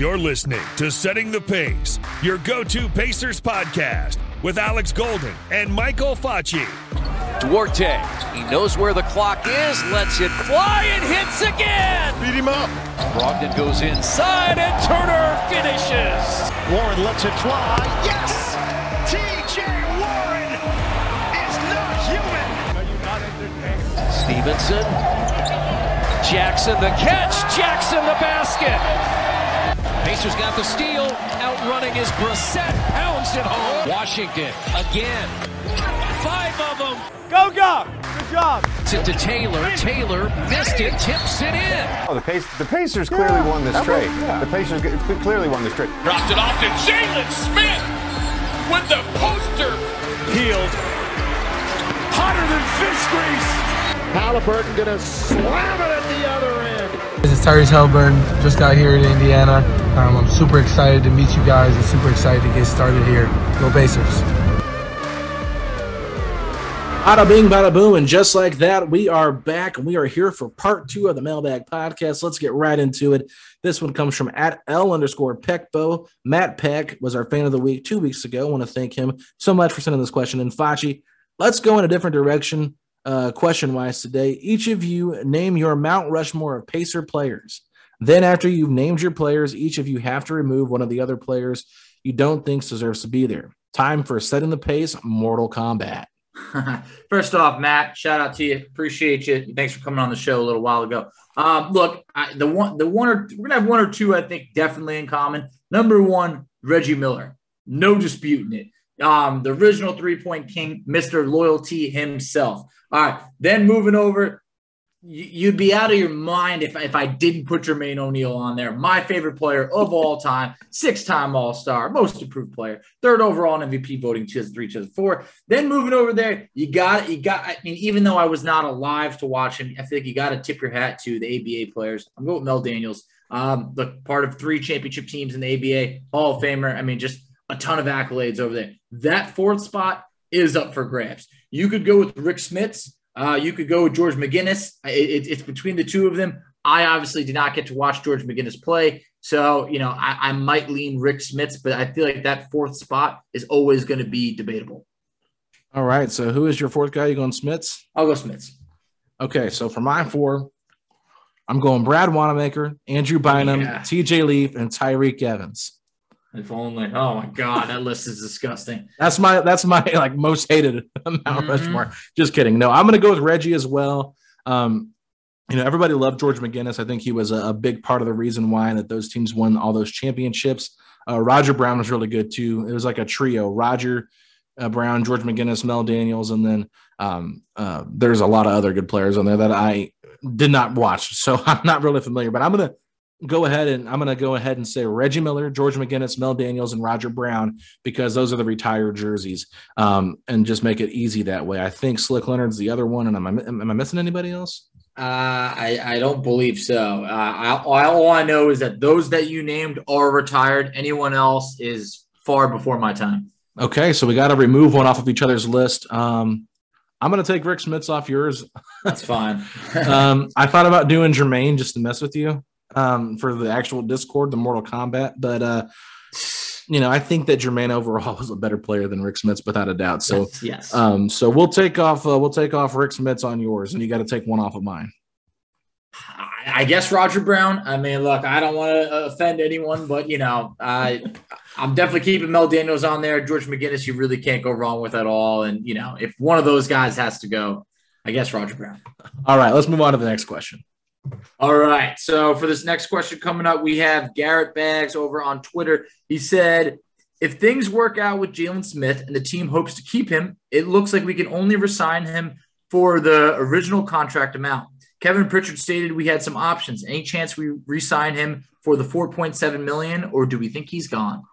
You're listening to Setting the Pace, your go to Pacers podcast with Alex Golden and Michael Facci. Duarte, he knows where the clock is, lets it fly and hits again. Beat him up. Brogdon goes inside and Turner finishes. Warren lets it fly. Yes! TJ Warren is not human. Are you not entertained? Stevenson. Jackson the catch. Jackson the basket. Pacers got the steal. Outrunning is Brissett. Pounds it home. Washington again. Five of them. Go, go. Good job. Tip to Taylor. Taylor missed it. Tips it in. Oh, the, Pace, the Pacers clearly yeah, won this trade. Yeah. The Pacers clearly won this trade. Dropped it off to Jalen Smith with the poster. Hield. Hotter than fish grease. Haliburton gonna slam it at the other end. This is Tyrese Haliburton. Just got here in Indiana. Um, I'm super excited to meet you guys and super excited to get started here. Go Pacers. Bada bing, bada boom. And just like that, we are back. and We are here for part two of the Mailbag Podcast. Let's get right into it. This one comes from at L underscore Peckbo. Matt Peck was our fan of the week two weeks ago. I want to thank him so much for sending this question. And Facci, let's go in a different direction uh, question wise today. Each of you name your Mount Rushmore of Pacer players. Then, after you've named your players, each of you have to remove one of the other players you don't think deserves to be there. Time for setting the pace, Mortal Kombat. First off, Matt, shout out to you. Appreciate you. Thanks for coming on the show a little while ago. Um, look, I, the one, the one or we're gonna have one or two, I think, definitely in common. Number one, Reggie Miller, no disputing it. Um, the original three point king, Mister Loyalty himself. All right, then moving over, you'd be out of your mind if, if I didn't put Jermaine O'Neal on there. My favorite player of all time, six time All Star, most improved player, third overall in MVP voting, 2003, 2004. Then moving over there, you got, you got, I mean, even though I was not alive to watch him, I think you got to tip your hat to the ABA players. I'm going with Mel Daniels, um, the part of three championship teams in the ABA, Hall of Famer. I mean, just a ton of accolades over there. That fourth spot is up for grabs. You could go with Rick Smits. Uh, you could go with George McGinnis. It, it, it's between the two of them. I obviously did not get to watch George McGinnis play. So, you know, I, I might lean Rick Smits, but I feel like that fourth spot is always going to be debatable. All right. So, who is your fourth guy? You going Smits? I'll go Smits. Okay. So, for my four, I'm going Brad Wanamaker, Andrew Bynum, yeah. TJ Leaf, and Tyreke Evans. If only. Oh my god, that list is disgusting. That's my that's my like most hated Mount mm-hmm. Rushmore. Just kidding. No, I'm gonna go with Reggie as well. Um, you know, everybody loved George McGinnis. I think he was a, a, big part of the reason why that those teams won all those championships. Uh, Roger Brown was really good too. It was like a trio: Roger uh, Brown, George McGinnis, Mel Daniels, and then um, uh, there's a lot of other good players on there that I did not watch, so I'm not really familiar. But I'm gonna go ahead and I'm going to go ahead and say Reggie Miller, George McGinnis, Mel Daniels, and Roger Brown because those are the retired jerseys, um, and just make it easy that way. I think Slick Leonard's the other one, and am I am I missing anybody else? Uh, I I don't believe so. Uh, I, all I know is that those that you named are retired. Anyone else is far before my time. Okay, so we got to remove one off of each other's list. Um, I'm going to take Rick Smits off yours. That's fine. um, I thought about doing Jermaine just to mess with you um, for the actual Discord, the Mortal Kombat. But uh, you know, I think that Jermaine overall was a better player than Rick Smits without a doubt. So yes, Um, so we'll take off uh, we'll take off Rick Smits on yours, and you got to take one off of mine. I guess Roger Brown. I mean, look, I don't want to offend anyone, but you know, I I'm definitely keeping Mel Daniels on there. George McGinnis, you really can't go wrong with at all. And you know, if one of those guys has to go, I guess Roger Brown. All right, let's move on to the next question. All right. So for this next question coming up, we have Garrett Bags over on Twitter. He said, if things work out with Jalen Smith and the team hopes to keep him, it looks like we can only resign him for the original contract amount. Kevin Pritchard stated we had some options. Any chance we re-sign him for the 4.7 million, or do we think he's gone?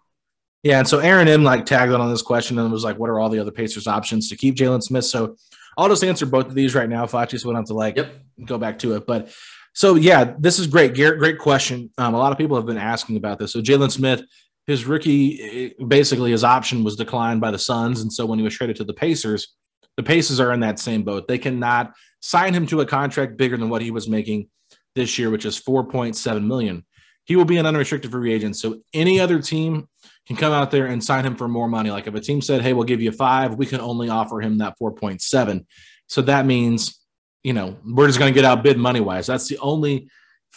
Yeah, and so Aaron M like tagged on on this question and was like, "What are all the other Pacers options to keep Jalen Smith?" So I'll just answer both of these right now. Facci, so we don't have to like yep. go back to it. But so yeah, this is great, Garrett. Great question. Um, a lot of people have been asking about this. So Jalen Smith, his rookie, basically his option was declined by the Suns, and so when he was traded to the Pacers, the Pacers are in that same boat. They cannot sign him to a contract bigger than what he was making this year, which is 4.7 million. He will be an unrestricted free agent. So any other team can come out there and sign him for more money. Like if a team said, "Hey, we'll give you five," we can only offer him that 4.7. So that means, you know, we're just going to get outbid money wise. That's the only,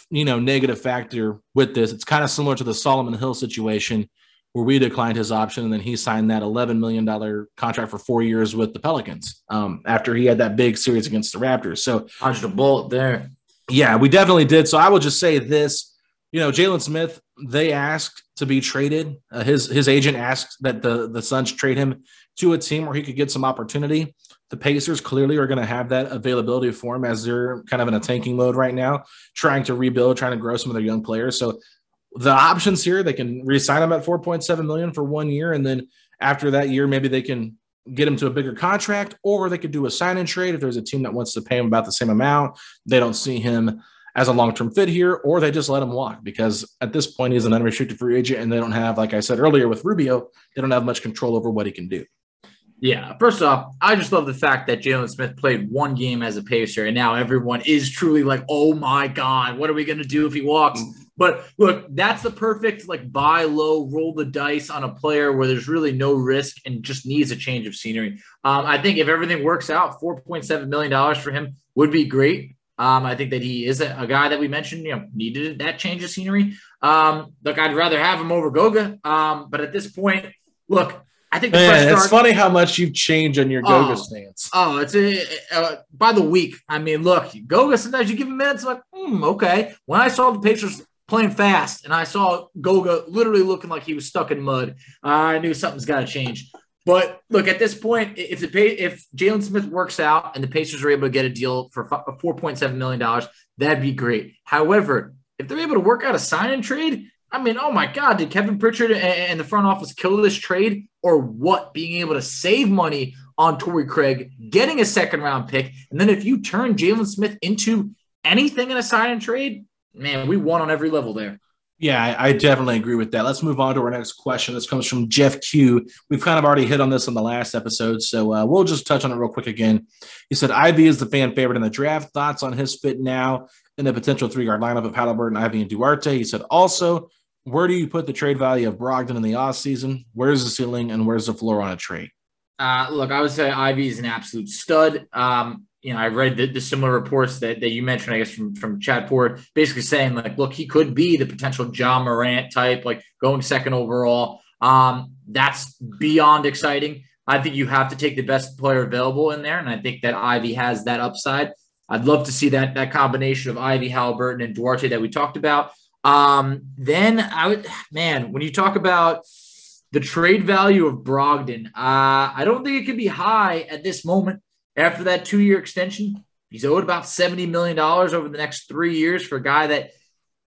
you know, negative factor with this. It's kind of similar to the Solomon Hill situation where we declined his option and then he signed that $11 million contract for four years with the Pelicans um, after he had that big series against the Raptors. So, dodged a bullet there. Yeah, we definitely did. So, I will just say this you know, Jalen Smith, they asked to be traded. Uh, his his agent asked that the the Suns trade him to a team where he could get some opportunity. The Pacers clearly are going to have that availability for him as they're kind of in a tanking mode right now, trying to rebuild, trying to grow some of their young players. So the options here, they can re-sign him at 4.7 million for one year, and then after that year, maybe they can get him to a bigger contract, or they could do a sign and trade if there's a team that wants to pay him about the same amount. They don't see him as a long-term fit here, or they just let him walk because at this point he's an unrestricted free agent, and they don't have, like I said earlier with Rubio, they don't have much control over what he can do. Yeah, first off, I just love the fact that Jalen Smith played one game as a Pacer, and now everyone is truly like, "Oh my God, what are we going to do if he walks?" But look, that's the perfect like buy low, roll the dice on a player where there's really no risk and just needs a change of scenery. Um, I think if everything works out, four point seven million dollars for him would be great. Um, I think that he is a, a, guy that we mentioned, you know, needed that change of scenery. Um, look, I'd rather have him over Goga. Um, but at this point, look, I think Man, it's funny how much you've changed on your Goga oh, stance. Oh, it's a, uh, by the week. I mean, look, Goga. Sometimes you give him minutes, like, hmm, okay. When I saw the Pacers playing fast, and I saw Goga literally looking like he was stuck in mud, I knew something's got to change. But look, at this point, if the pay, if Jalen Smith works out and the Pacers are able to get a deal for four point seven million dollars, that'd be great. However, if they're able to work out a sign and trade, I mean, oh my God, did Kevin Pritchard and the front office kill this trade or what? Being able to save money on Torrey Craig, getting a second round pick, and then if you turn Jalen Smith into anything in a sign and trade, man, we won on every level there. Yeah, I, definitely agree with that. Let's move on to our next question. This comes from Jeff Q. We've kind of already hit on this in the last episode, so uh, we'll just touch on it real quick again. He said Ivey is the fan favorite in the draft. Thoughts on his fit now in the potential three guard lineup of Haliburton, Ivey, and Duarte? He said also, where do you put the trade value of Brogdon in the off season? Where's the ceiling and where's the floor on a trade? Uh, look, I would say Ivey is an absolute stud. Um, you know, I read the, the, similar reports that, that you mentioned, I guess, from, from Chad Ford, basically saying, like, look, he could be the potential Ja Morant type, like going second overall. Um, that's beyond exciting. I think you have to take the best player available in there. And I think that Ivey has that upside. I'd love to see that that combination of Ivey Haliburton, and Duarte that we talked about. Um, then I would, man, when you talk about the trade value of Brogdon, uh, I don't think it could be high at this moment after that two year extension. He's owed about $70 million over the next three years for a guy that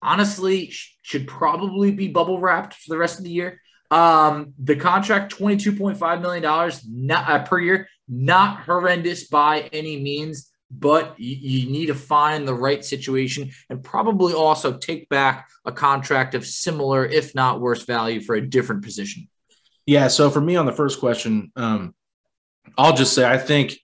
honestly should probably be bubble wrapped for the rest of the year. Um, the contract, $22.5 million not, uh, per year, not horrendous by any means, but you, you need to find the right situation and probably also take back a contract of similar, if not worse value for a different position. Yeah. So for me on the first question, um, I'll just say I think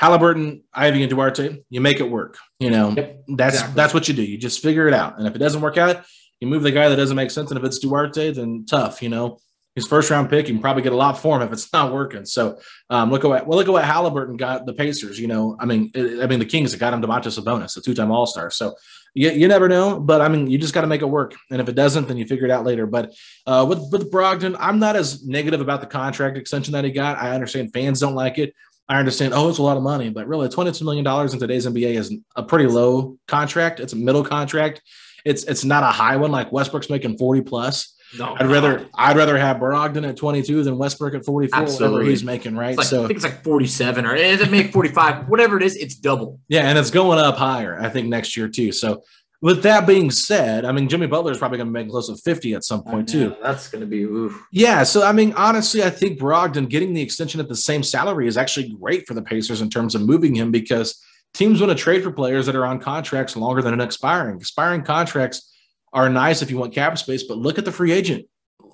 Haliburton, Ivey, and Duarte, you make it work. You know, yep, that's exactly. that's what you do. You just figure it out. And if it doesn't work out, you move the guy that doesn't make sense. And if it's Duarte, then tough, you know. His first round pick, you can probably get a lot for him if it's not working. So um, look at what well, look at what Haliburton got the Pacers. You know, I mean, I mean the Kings that got him Domantas Sabonis, a two time All Star. So you, you never know, but I mean, you just got to make it work. And if it doesn't, then you figure it out later. But uh, with with Brogdon, I'm not as negative about the contract extension that he got. I understand fans don't like it. I understand, oh, it's a lot of money, but really, $22 million in today's NBA is a pretty low contract. It's a middle contract. It's it's not a high one like Westbrook's making 40 plus. No, I'd rather I'd rather have Brogdon at 22 than Westbrook at 44, Absolutely. whatever he's making, right? Like, so I think it's like 47 or it make 45, whatever it is, it's double. Yeah, and it's going up higher, I think, next year too. So with that being said, I mean Jimmy Butler is probably going to make close to 50 at some point too. That's going to be oof. Yeah, so I mean honestly, I think Brogdon getting the extension at the same salary is actually great for the Pacers in terms of moving him because teams want to trade for players that are on contracts longer than an expiring. Expiring contracts are nice if you want cap space, but look at the free agent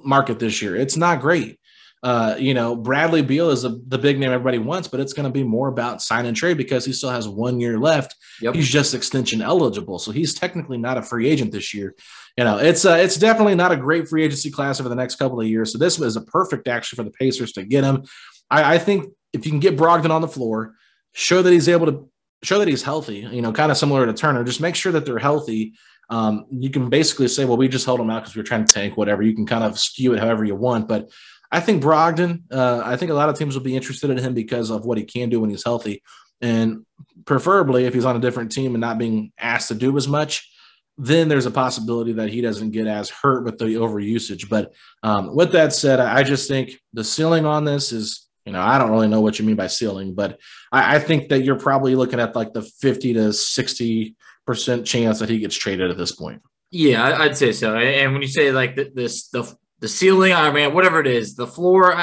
market this year. It's not great. Uh, you know, Bradley Beal is a, the big name everybody wants, but it's going to be more about sign and trade because he still has one year left. Yep. He's just extension eligible, so he's technically not a free agent this year. You know, it's uh, it's definitely not a great free agency class over the next couple of years. So this was a perfect action for the Pacers to get him. I, I think if you can get Brogdon on the floor, show that he's able to show that he's healthy. You know, kind of similar to Turner. Just make sure that they're healthy um, you can basically say, well, we just held him out because we are trying to tank, whatever. You can kind of skew it however you want. But I think Brogdon, uh, I think a lot of teams will be interested in him because of what he can do when he's healthy. And preferably, if he's on a different team and not being asked to do as much, then there's a possibility that he doesn't get as hurt with the overusage. But um, with that said, I just think the ceiling on this is, you know, I don't really know what you mean by ceiling, but I, I think that you're probably looking at like the 50 to 60 percent chance that he gets traded at this point. Yeah, I'd say so. And when you say like this, the the ceiling, I mean, whatever it is, the floor,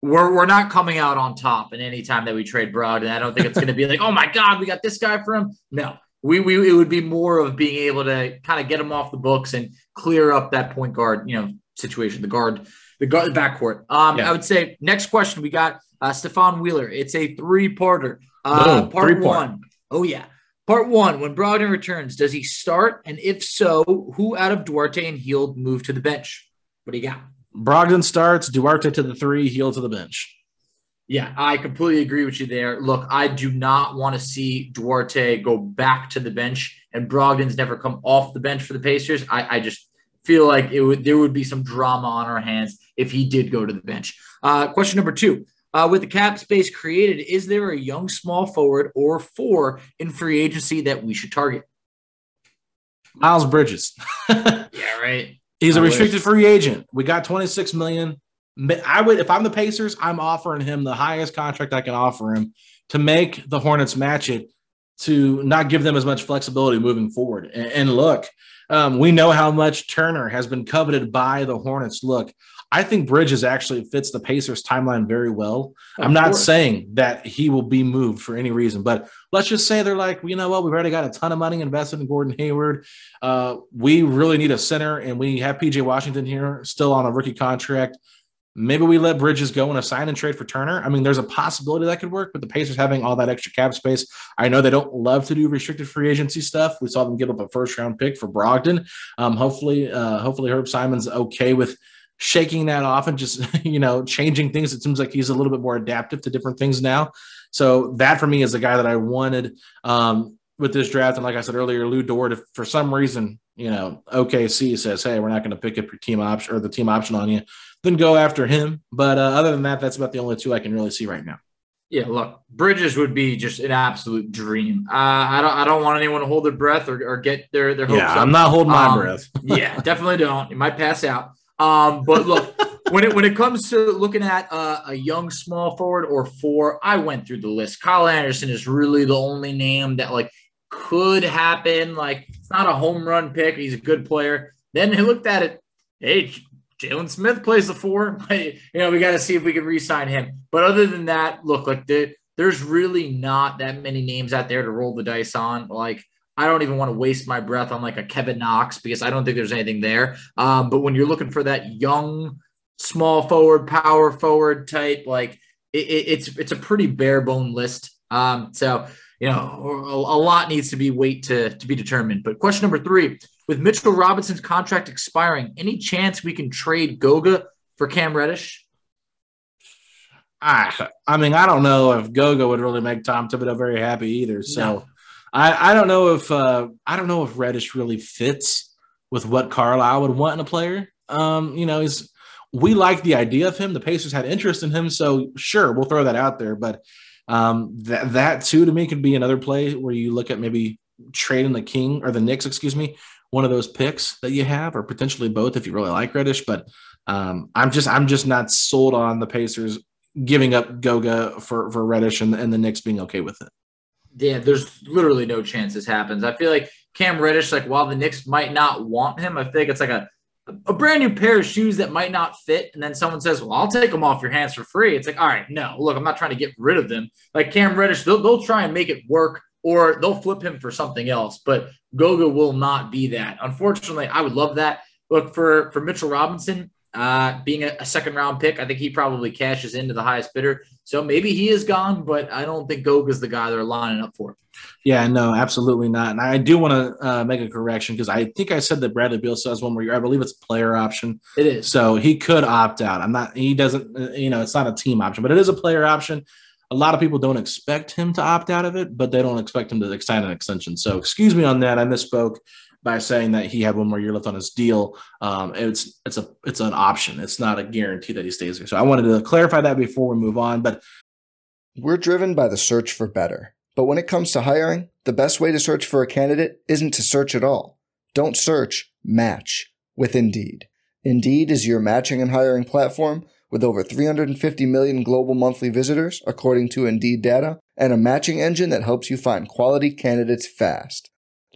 we're we're not coming out on top in any time that we trade Brogdon. I don't think it's going to be like, oh my god, we got this guy for him. No, we we it would be more of being able to kind of get him off the books and clear up that point guard, you know, situation, the guard, the guard, the backcourt. Um, yeah. I would say next question we got uh, Stefan Wheeler. It's a three parter. Uh, part three one. Part. Oh yeah. Part one, when Brogdon returns, does he start? And if so, who out of Duarte and Hield move to the bench? What do you got? Brogdon starts, Duarte to the three, Hield to the bench. Yeah, I completely agree with you there. Look, I do not want to see Duarte go back to the bench and Brogdon's never come off the bench for the Pacers. I, I just feel like it would there would be some drama on our hands if he did go to the bench. Uh, question number two. Uh, with the cap space created, is there a young small forward or four in free agency that we should target? Miles Bridges. yeah, right. He's a restricted free agent. We got 26 million. I would, if I'm the Pacers, I'm offering him the highest contract I can offer him to make the Hornets match it to not give them as much flexibility moving forward. And, and look, um, we know how much Turner has been coveted by the Hornets. Look, I think Bridges actually fits the Pacers timeline very well. Of I'm not course. saying that he will be moved for any reason, but let's just say they're like, you know what, we've already got a ton of money invested in Gordon Hayward. Uh, we really need a center, and we have PJ Washington here still on a rookie contract. Maybe we let Bridges go and assign and trade for Turner. I mean, there's a possibility that could work, but the Pacers having all that extra cap space, I know they don't love to do restricted free agency stuff. We saw them give up a first round pick for Brogdon. Um, hopefully, uh, hopefully Herb Simon's okay with shaking that off and just you know changing things. It seems like he's a little bit more adaptive to different things now. So that for me is the guy that I wanted um, with this draft. And like I said earlier, Lu Dort, if for some reason you know OKC says, "Hey, we're not going to pick up your team option or the team option on you," then go after him. But uh, other than that, that's about the only two I can really see right now. Yeah, look, Bridges would be just an absolute dream. Uh, I don't, I don't want anyone to hold their breath or, or get their their hopes. Yeah, up. I'm not holding my um, breath. yeah, definitely don't. You might pass out. Um, but look, when it when it comes to looking at uh, a young small forward or four, I went through the list. Kyle Anderson is really the only name that like could happen. Like it's not a home run pick. He's a good player. Then he looked at it. Hey, Jalen Smith plays the four. you know, we got to see if we can re-sign him. But other than that, look, like the, there's really not that many names out there to roll the dice on. Like, I don't even want to waste my breath on like a Kevin Knox because I don't think there's anything there. Um, but when you're looking for that young, small forward, power forward type, like it, it, it's it's a pretty bare bone list. Um, so you know, a, a lot needs to be wait to to be determined. But question number three with Mitchell Robinson's contract expiring, any chance we can trade Goga for Cam Reddish? I, I mean, I don't know if Goga would really make Tom Thibodeau very happy either. So no. I, I don't know if uh, I don't know if Reddish really fits with what Carlisle would want in a player. Um, you know, he's we like the idea of him. The Pacers had interest in him, so sure, we'll throw that out there. But um, that that too to me could be another play where you look at maybe trading the King or the Knicks, excuse me, one of those picks that you have, or potentially both if you really like Reddish. But um, I'm just I'm just not sold on the Pacers giving up Goga for for Reddish and, and the Knicks being okay with it. Yeah, there's literally no chance this happens. I feel like Cam Reddish, like while the Knicks might not want him, I like it's like a a brand new pair of shoes that might not fit, and then someone says, "Well, I'll take them off your hands for free." It's like, all right, no, look, I'm not trying to get rid of them. Like Cam Reddish, they'll, they'll try and make it work, or they'll flip him for something else. But Goga will not be that. Unfortunately, I would love that. Look for for Mitchell Robinson uh, being a, a second round pick. I think he probably cashes into the highest bidder. So maybe he is gone, but I don't think Goga's the guy they're lining up for. Yeah, no, absolutely not. And I do want to uh, make a correction because I think I said that Bradley Beal says one more year. I believe it's a player option. It is. So he could opt out. I'm not, he doesn't, uh, you know, it's not a team option, but it is a player option. A lot of people don't expect him to opt out of it, but they don't expect him to sign an extension. So excuse me on that. I misspoke by saying that he had one more year left on his deal. Um, it's it's a it's an option. It's not a guarantee that he stays there. So I wanted to clarify that before we move on. But we're driven by the search for better. But when it comes to hiring, the best way to search for a candidate isn't to search at all. Don't search, match with Indeed. Indeed is your matching and hiring platform with over 350 million global monthly visitors, according to Indeed data, and a matching engine that helps you find quality candidates fast.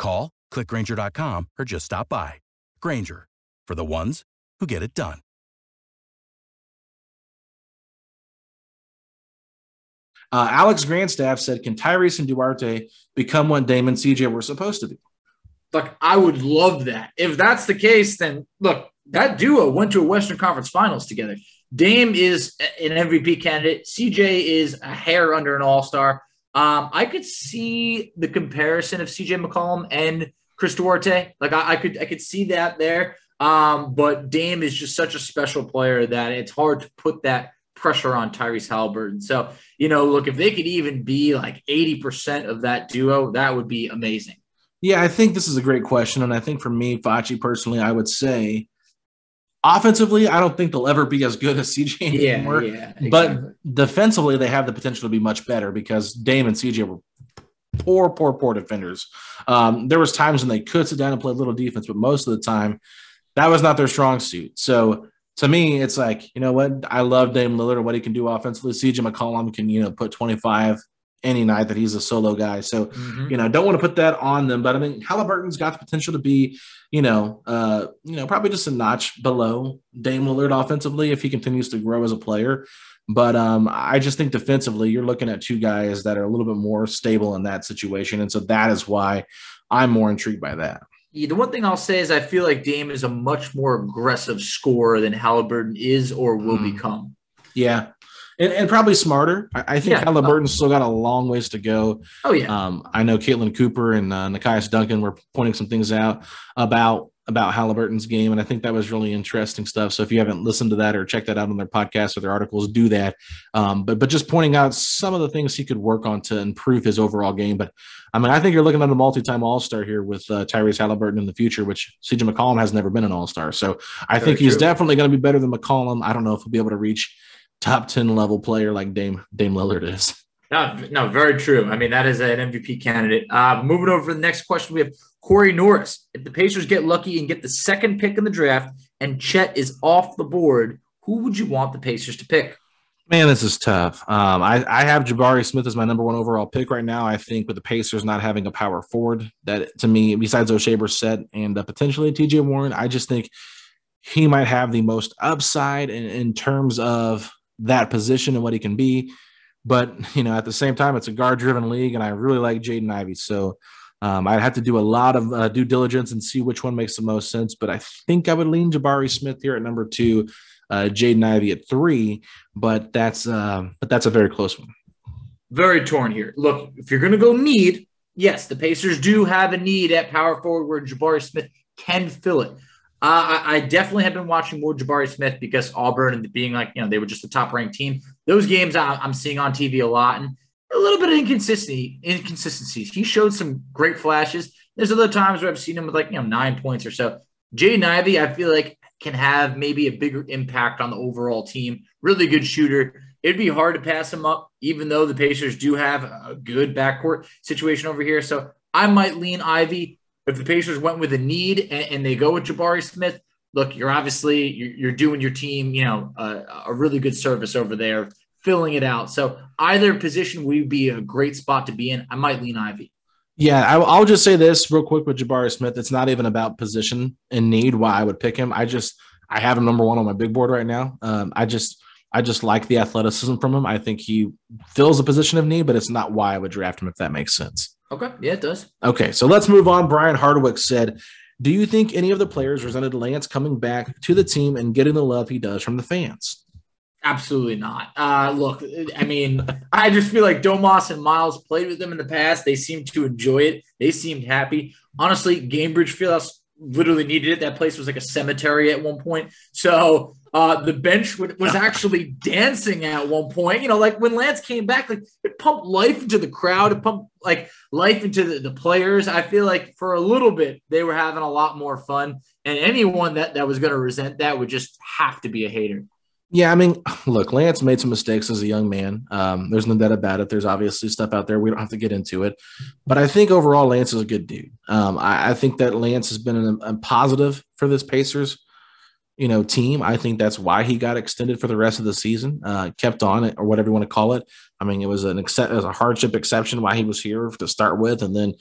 Call, clickgrainger.com, or just stop by. Grainger, for the ones who get it done. Uh, Alex Grandstaff said, Can Tyrese and Duarte become what Damon CJ were supposed to be? Look, I would love that. If that's the case, then look, that duo went to a Western Conference Finals together. Dame is an MVP candidate. CJ is a hair under an All Star. Um, I could see the comparison of CJ McCollum and Chris Duarte. Like I, I could I could see that there. Um, but Dame is just such a special player that it's hard to put that pressure on Tyrese Haliburton. So, you know, look, if they could even be like 80% of that duo, that would be amazing. Yeah, I think this is a great question. And I think for me, Facci personally, I would say Offensively, I don't think they'll ever be as good as CJ yeah, anymore. Yeah, exactly. But defensively, they have the potential to be much better because Dame and CJ were poor, poor, poor defenders. Um, there was times when they could sit down and play a little defense, but most of the time, that was not their strong suit. So to me, it's like you know what I love Dame Lillard, and what he can do offensively. CJ McCollum can you know put twenty five any night that he's a solo guy. So, mm-hmm. you know, don't want to put that on them. But I mean, Haliburton's got the potential to be, you know, uh, you know, probably just a notch below Dame Lillard offensively if he continues to grow as a player. But um, I just think defensively, you're looking at two guys that are a little bit more stable in that situation. And so that is why I'm more intrigued by that. Yeah, the one thing I'll say is I feel like Dame is a much more aggressive scorer than Haliburton is or will mm. become. Yeah, and, and probably smarter. I, I think yeah. Haliburton's still got a long ways to go. Oh yeah. Um, I know Caitlin Cooper and uh, Nekias Duncan were pointing some things out about about Haliburton's game, and I think that was really interesting stuff. So if you haven't listened to that or checked that out on their podcast or their articles, do that. Um, but but just pointing out some of the things he could work on to improve his overall game. But I mean, I think you're looking at a multi-time All-Star here with uh, Tyrese Haliburton in the future, which CJ McCollum has never been an All-Star. So I Very think he's true. definitely going to be better than McCollum. I don't know if he'll be able to reach top 10 level player like Dame Dame Lillard is. No, no, very true. I mean, that is an MVP candidate. Uh, moving over to the next question, we have Corey Norris. If the Pacers get lucky and get the second pick in the draft and Chet is off the board, who would you want the Pacers to pick? Man, this is tough. Um, I, I have Jabari Smith as my number one overall pick right now. I think with the Pacers not having a power forward, that to me, besides Oshae Brissett and uh, potentially TJ Warren, I just think he might have the most upside in, in terms of that position and what he can be. But you know, at the same time, it's a guard-driven league, and I really like Jaden Ivey. So um, I'd have to do a lot of uh, due diligence and see which one makes the most sense. But I think I would lean Jabari Smith here at number two, uh, Jaden Ivey at three. But that's uh, but that's a very close one. Very torn here. Look, if you're going to go need, yes, the Pacers do have a need at power forward where Jabari Smith can fill it. Uh, I, I, definitely have been watching more Jabari Smith because Auburn and being like, you know, they were just the top ranked team. Those games I, am seeing on TV a lot and a little bit of inconsistency, inconsistencies. He showed some great flashes. There's other times where I've seen him with like, you know, nine points or so. Jaden Ivey, I feel like can have maybe a bigger impact on the overall team. Really good shooter. It'd be hard to pass him up, even though the Pacers do have a good backcourt situation over here. So I might lean Ivey if the Pacers went with a need and, and they go with Jabari Smith, look, you're obviously you're, you're doing your team, you know, a really good service over there, filling it out. So either position would be a great spot to be in. I might lean Ivey. Yeah, I, I'll just say this real quick with Jabari Smith. It's not even about position and need why I would pick him. I just I have him number one on my big board right now. Um, I just I just like the athleticism from him. I think he fills a position of need, but it's not why I would draft him if that makes sense. Okay. Yeah, it does. Okay. So let's move on. Brian Hardwick said, Do you think any of the players resented Lance coming back to the team and getting the love he does from the fans? Absolutely not. Uh, look, I mean, I just feel like Domas and Miles played with them in the past. They seemed to enjoy it. They seemed happy. Honestly, Gainbridge Fieldhouse literally needed it. That place was like a cemetery at one point. So uh, the bench was actually dancing at one point. You know, like when Lance came back, like it pumped life into the crowd. It pumped like life into the, the players. I feel like for a little bit they were having a lot more fun. And anyone that that was going to resent that would just have to be a hater. Yeah, I mean, look, Lance made some mistakes as a young man. Um, there's no doubt about it. There's obviously stuff out there. We don't have to get into it. But I think overall, Lance is a good dude. Um, I, I, think that Lance has been a, positive for this Pacers, you know, team. I think that's why he got extended for the rest of the season, uh, kept on it, or whatever you want to call it. I mean, it was an accept, it was a hardship exception why he was here to start with, and then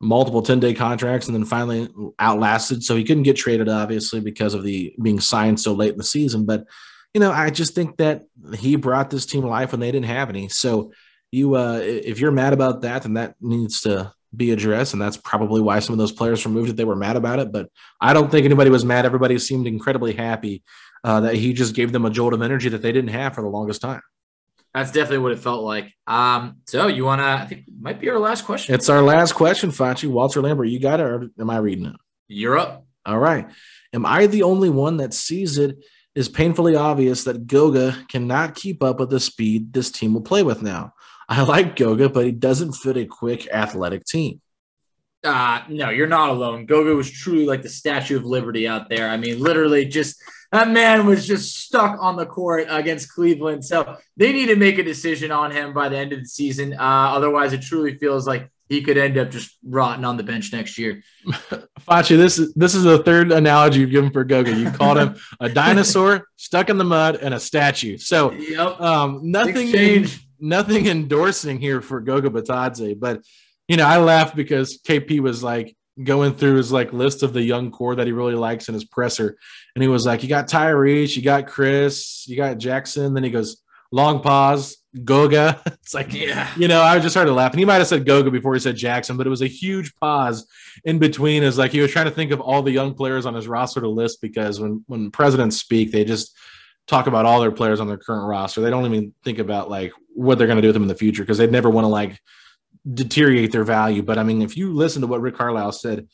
multiple 10 day contracts and then finally outlasted. So he couldn't get traded, obviously, because of the being signed so late in the season. But you know, I just think that he brought this team life when they didn't have any. So you, uh, if you're mad about that, then that needs to be addressed, and that's probably why some of those players removed it. They were mad about it, but I don't think anybody was mad. Everybody seemed incredibly happy uh, that he just gave them a jolt of energy that they didn't have for the longest time. That's definitely what it felt like. Um, so you want to? I think might be our last question. It's our last question, Facci. Walter Lambert, you got it, or am I reading it? You're up. All right. Am I the only one that sees it is painfully obvious that Goga cannot keep up with the speed this team will play with now. I like Goga, but he doesn't fit a quick athletic team. Uh, no, you're not alone. Goga was truly like the Statue of Liberty out there. I mean, literally just that man was just stuck on the court against Cleveland. So they need to make a decision on him by the end of the season. Uh, otherwise, it truly feels like he could end up just rotting on the bench next year. Facci, this is this is the third analogy you've given for Goga. You called him a dinosaur stuck in the mud and a statue. So yep. um, nothing in, nothing endorsing here for Goga Bitadze, but you know, I laughed because KP was like going through his like list of the young core that he really likes in his presser. And he was like, You got Tyrese, you got Chris, you got Jackson. Then he goes, long pause, Goga. It's like, yeah. you know, I just started laughing. He might have said Goga before he said Jackson, but it was a huge pause in between as like he was trying to think of all the young players on his roster to list because when when presidents speak, they just talk about all their players on their current roster. They don't even think about like what they're going to do with them in the future because they'd never want to like deteriorate their value. But I mean, if you listen to what Rick Carlisle said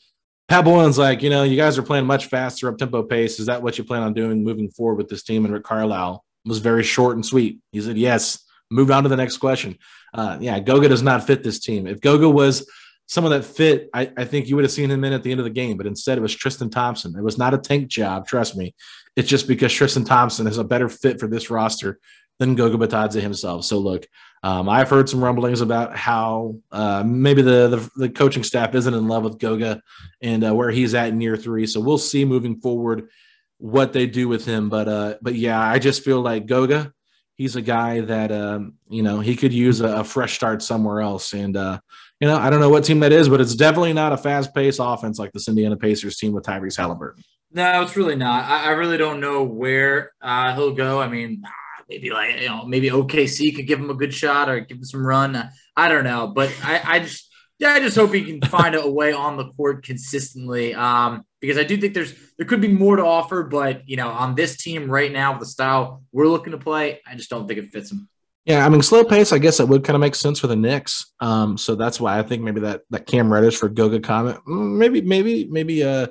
Pat Bowlen's like, you know, you guys are playing much faster up tempo pace. Is that what you plan on doing moving forward with this team? And Rick Carlisle was very short and sweet. He said, yes. Moved on to the next question. Uh, yeah, Goga does not fit this team. If Goga was someone that fit, I, I, think you would have seen him in at the end of the game, but instead it was Tristan Thompson. It was not a tank job, trust me. It's just because Tristan Thompson is a better fit for this roster than Goga Bitadze himself. So look, um, I've heard some rumblings about how uh, maybe the, the, the coaching staff isn't in love with Goga and uh, where he's at in year three. So we'll see moving forward what they do with him. But uh, but yeah, I just feel like Goga, he's a guy that um, you know he could use a, a fresh start somewhere else. And uh, you know I don't know what team that is, but it's definitely not a fast paced offense like this Indiana Pacers team with Tyrese Haliburton. No, it's really not. I, I really don't know where uh, he'll go. I mean, maybe like you know maybe OKC could give him a good shot or give him some run. I don't know, but I, I just yeah, I just hope he can find a way on the court consistently. Um, because I do think there's there could be more to offer, but you know, on this team right now, the style we're looking to play, I just don't think it fits him. Yeah, I mean, slow pace. I guess that would kind of make sense for the Knicks. Um, so that's why I think maybe that that Cam Reddish for Goga comment, mm, maybe, maybe, maybe. Uh,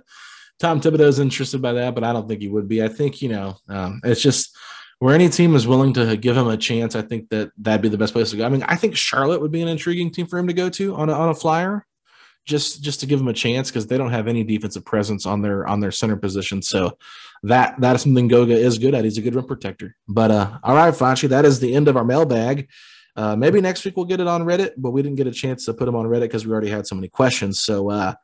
Tom Thibodeau is interested by that, but I don't think he would be. I think you know, um, it's just where any team is willing to give him a chance, I think that that'd be the best place to go. I mean, I think Charlotte would be an intriguing team for him to go to on a, on a flyer, just just to give him a chance because they don't have any defensive presence on their on their center position. So that that is something Goga is good at. He's a good rim protector. But uh, all right, Facci, that is the end of our mailbag. Uh, maybe next week we'll get it on Reddit, but we didn't get a chance to put them on Reddit because we already had so many questions. So, uh,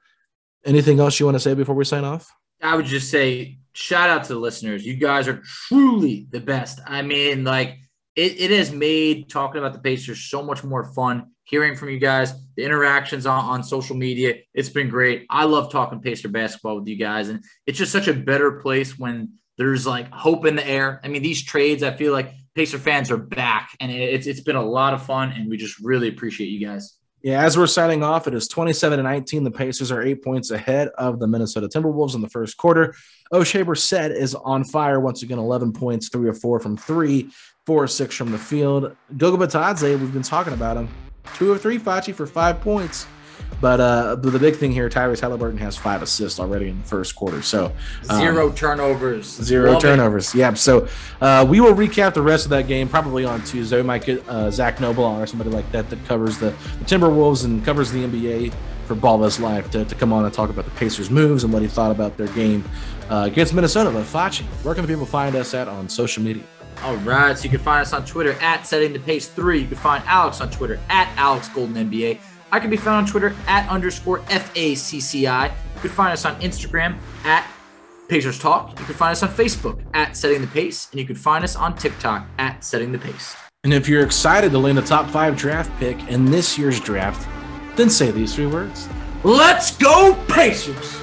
anything else you want to say before we sign off? I would just say shout out to the listeners. You guys are truly the best. I mean, like it, it has made talking about the Pacers so much more fun. Hearing from you guys, the interactions on, on social media, it's been great. I love talking Pacer basketball with you guys, and it's just such a better place when there's like hope in the air. I mean, these trades, I feel like Pacer fans are back, and it's it's been a lot of fun, and we just really appreciate you guys. Yeah, as we're signing off, it is 27 to 19. The Pacers are eight points ahead of the Minnesota Timberwolves in the first quarter. Oshae Brissett is on fire once again, 11 points, three or four from three, four or six from the field. Goga Bitadze, we've been talking about him, two or three, Facci for five points. But uh, the big thing here, Tyrese Haliburton has five assists already in the first quarter. So um, zero turnovers. Zero Love turnovers. It. Yeah. So uh, we will recap the rest of that game probably on Tuesday. We might get uh, Zach Noble or somebody like that that covers the, the Timberwolves and covers the NBA for Ball This Life to, to come on and talk about the Pacers' moves and what he thought about their game uh, against Minnesota. But Facci, where can people find us at on social media? All right, so you can find us on Twitter at Setting the Pace Three. You can find Alex on Twitter at Alex Golden NBA. I can be found on Twitter at underscore FACCI. You can find us on Instagram at Pacers Talk. You can find us on Facebook at Setting the Pace, and you can find us on TikTok at Setting the Pace. And if you're excited to land a top five draft pick in this year's draft, then say these three words Let's go, Pacers!